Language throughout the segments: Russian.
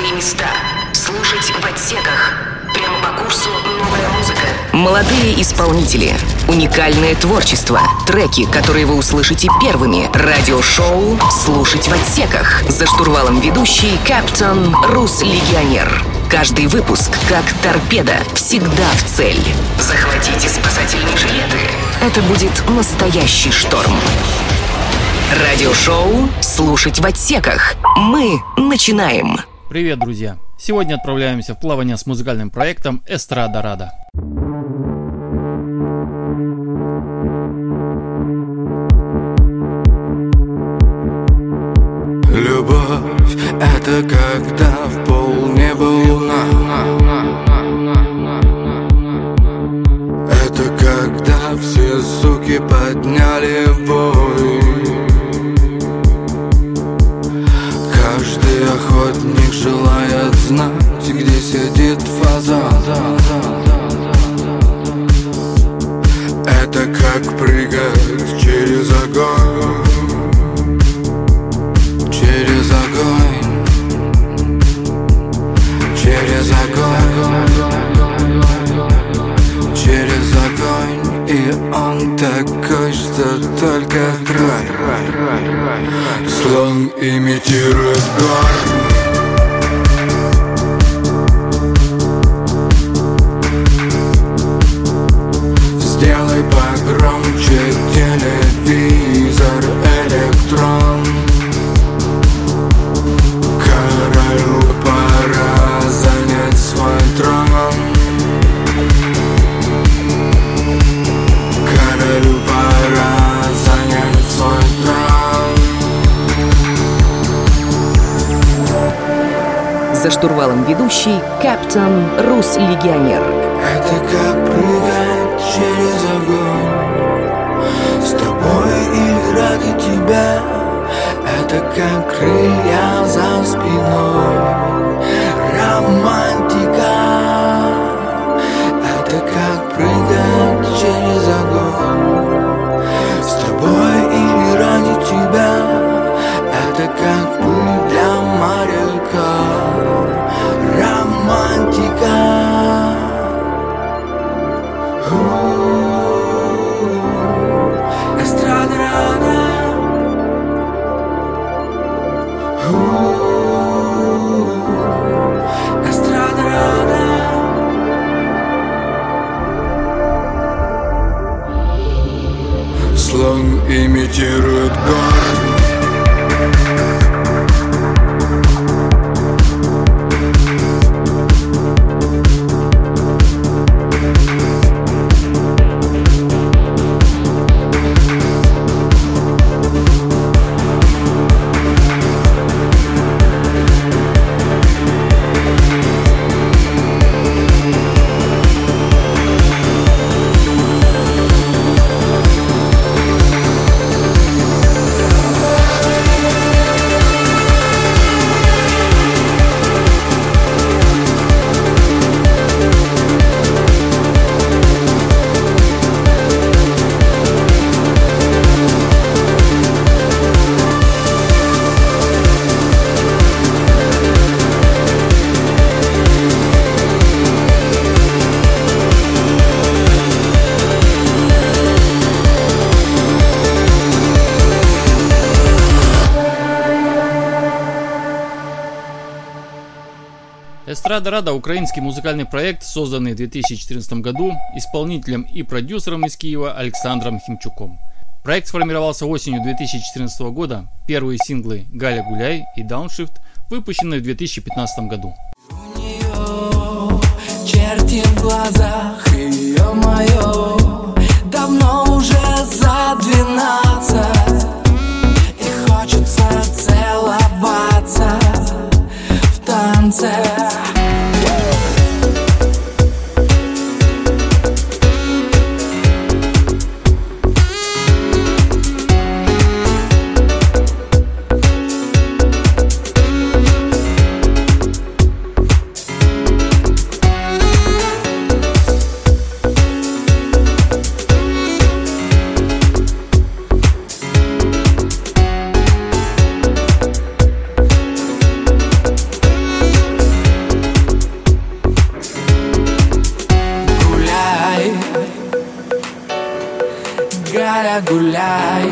новые места. Слушать в отсеках. Прямо по курсу новая музыка. Молодые исполнители. Уникальное творчество. Треки, которые вы услышите первыми. Радиошоу «Слушать в отсеках». За штурвалом ведущий Каптон Рус Легионер. Каждый выпуск, как торпеда, всегда в цель. Захватите спасательные жилеты. Это будет настоящий шторм. Радиошоу «Слушать в отсеках». Мы начинаем. Привет, друзья! Сегодня отправляемся в плавание с музыкальным проектом «Эстрада Рада». Любовь — это когда в полнеба луна Это когда все суки подняли вой желает знать, где сидит фазан. Это как прыгать через огонь За штурвалом ведущий Каптон Рус Легионер. Это как прыгать через огонь. С тобой или ради тебя. Это как крылья за спиной Рада Рада – украинский музыкальный проект, созданный в 2014 году исполнителем и продюсером из Киева Александром Химчуком. Проект сформировался осенью 2014 года. Первые синглы «Галя гуляй» и «Дауншифт» выпущены в 2015 году. У нее черти в глазах, ее мое, давно уже за 12. kelią guliai,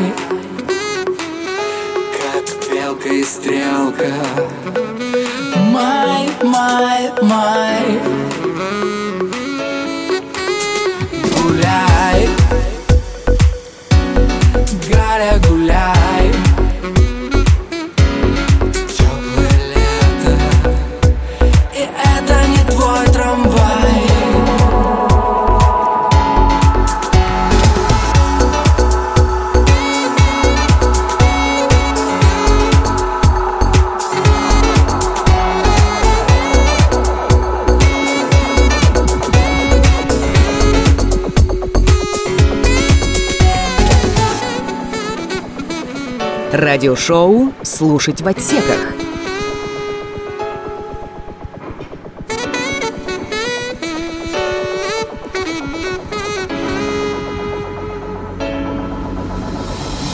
kad vėl kai strėlka. Mai, mai, mai. Радиошоу «Слушать в отсеках».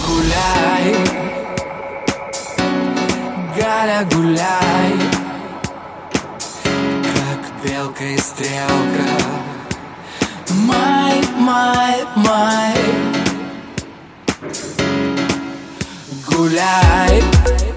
Гуляй Галя, гуляй. Как белка и стрелка. Май, май, май Гуляй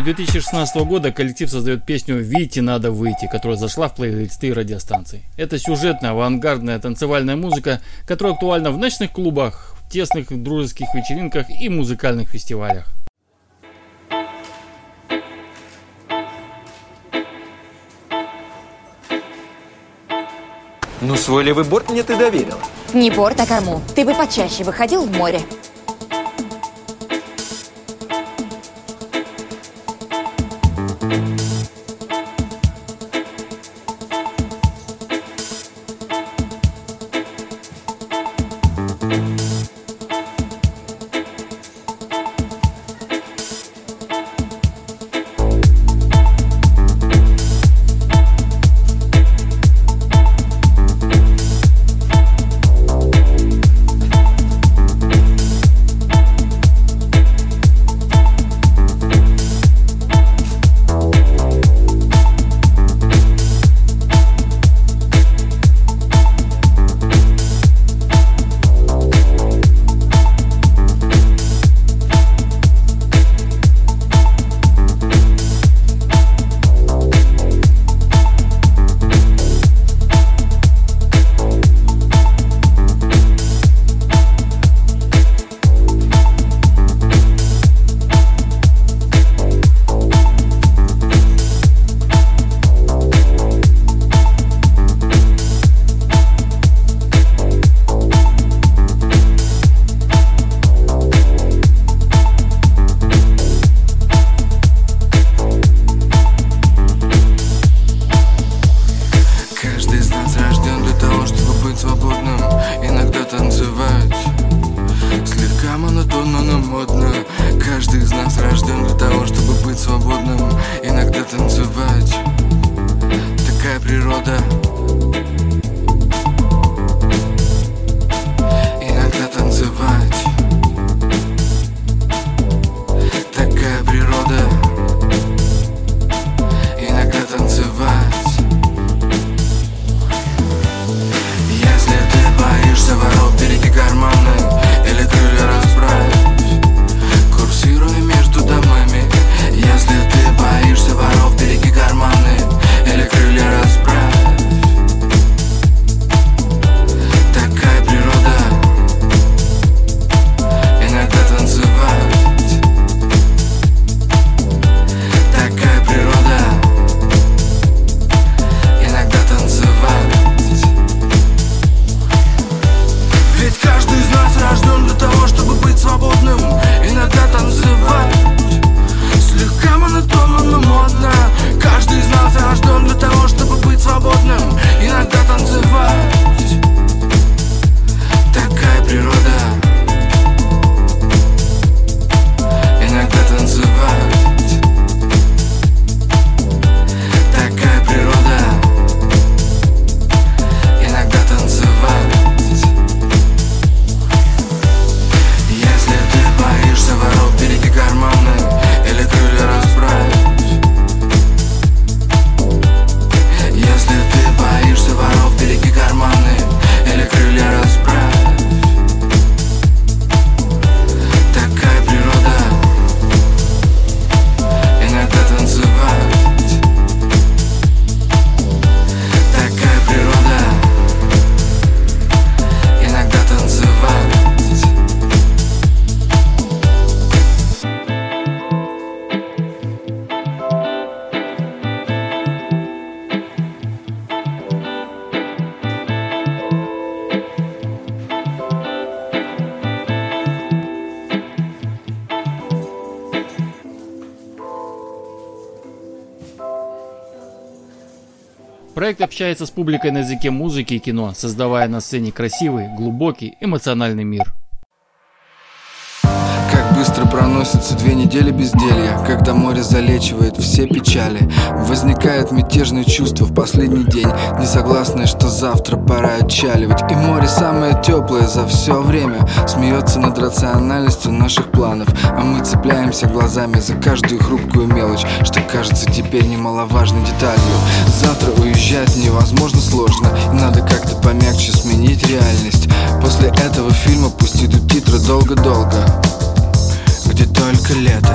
Осенью 2016 года коллектив создает песню «Вите надо выйти», которая зашла в плейлисты радиостанций. Это сюжетная, авангардная танцевальная музыка, которая актуальна в ночных клубах, в тесных дружеских вечеринках и музыкальных фестивалях. Ну, свой левый борт мне ты доверил. Не борт, а корму. Ты бы почаще выходил в море. Проект общается с публикой на языке музыки и кино, создавая на сцене красивый, глубокий, эмоциональный мир проносятся две недели безделья Когда море залечивает все печали. Возникает мятежное чувство в последний день Не согласное, что завтра пора отчаливать. И море самое теплое за все время Смеется над рациональностью наших планов. А мы цепляемся глазами за каждую хрупкую мелочь Что кажется теперь немаловажной деталью. Завтра уезжать невозможно сложно И надо как-то помягче сменить реальность. После этого фильма пусть идут титры долго-долго где только лето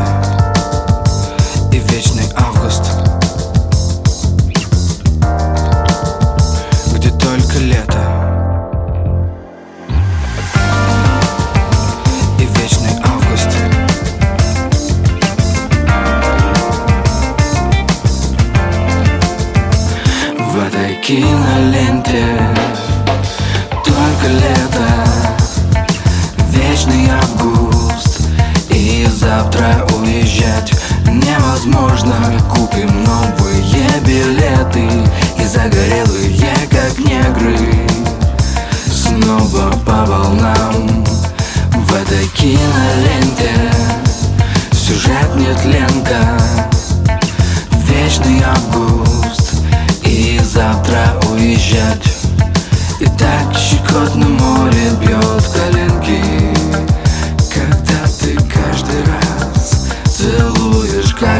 и вечный август. Где только лето и вечный август. В этой киноленте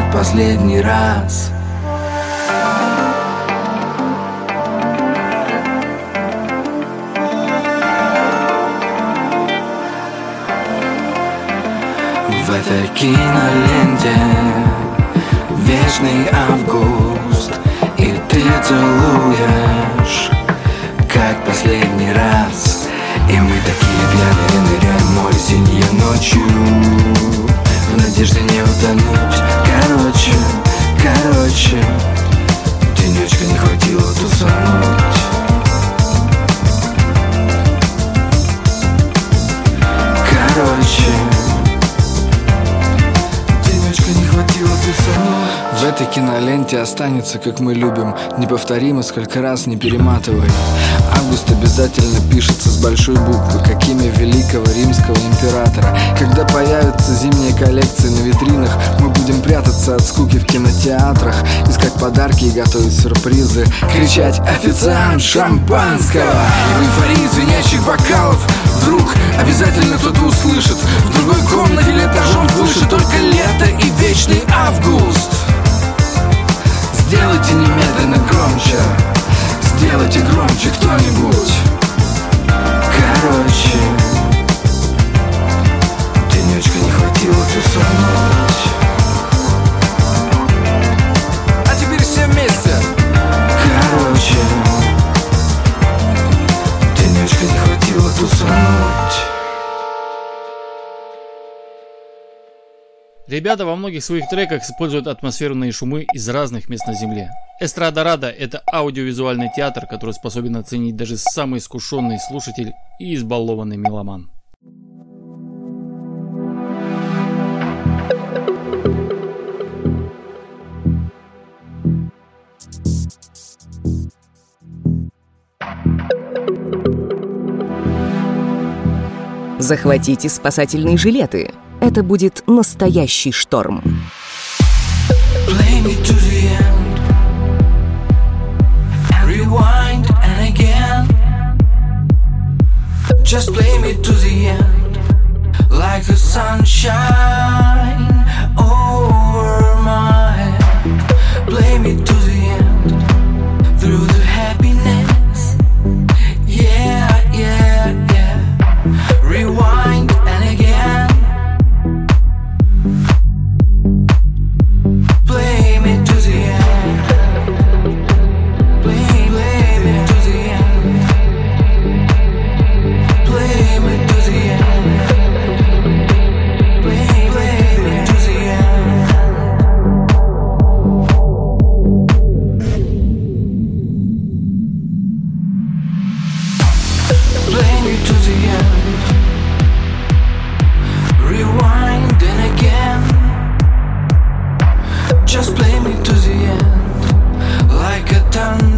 как последний раз. В этой киноленте Вечный август И ты целуешь Как последний раз. И мы такие пьяные ныряем в море синие ночью В надежде не утонуть. Короче, короче Денечка не хватило тусануть этой киноленте останется, как мы любим Неповторимо, сколько раз не перематывай Август обязательно пишется с большой буквы Как имя великого римского императора. Когда появятся зимние коллекции на витринах Мы будем прятаться от скуки в кинотеатрах Искать подарки и готовить сюрпризы. Кричать «Официант шампанского!» И в эйфории звенящих бокалов Вдруг обязательно кто-то услышит. В другой комнате или этажом выше Только лето и вечный август Сделайте немедленно громче. Сделайте громче кто-нибудь. Короче. Денечка не хватило тусануть Ребята во многих своих треках используют атмосферные шумы из разных мест на Земле. Эстрада Рада – это аудиовизуальный театр, который способен оценить даже самый искушенный слушатель и избалованный меломан. Захватите спасательные жилеты. Это будет настоящий шторм. Play me to the end and rewind and again. Just play me to the end like the sunshine over tan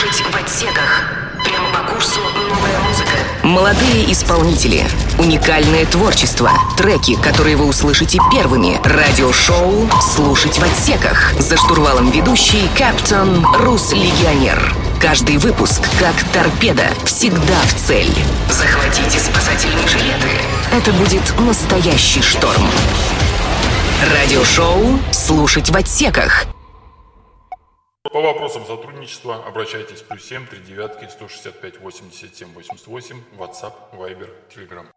Слушать в отсеках. Прямо по курсу новая музыка. Молодые исполнители. Уникальное творчество. Треки, которые вы услышите первыми. Радиошоу «Слушать в отсеках». За штурвалом ведущий Каптон Рус Легионер. Каждый выпуск, как торпеда, всегда в цель. Захватите спасательные жилеты. Это будет настоящий шторм. Радиошоу «Слушать в отсеках». По вопросам сотрудничества обращайтесь плюс 7 3 девятки 165 87 88 WhatsApp, Viber, Telegram.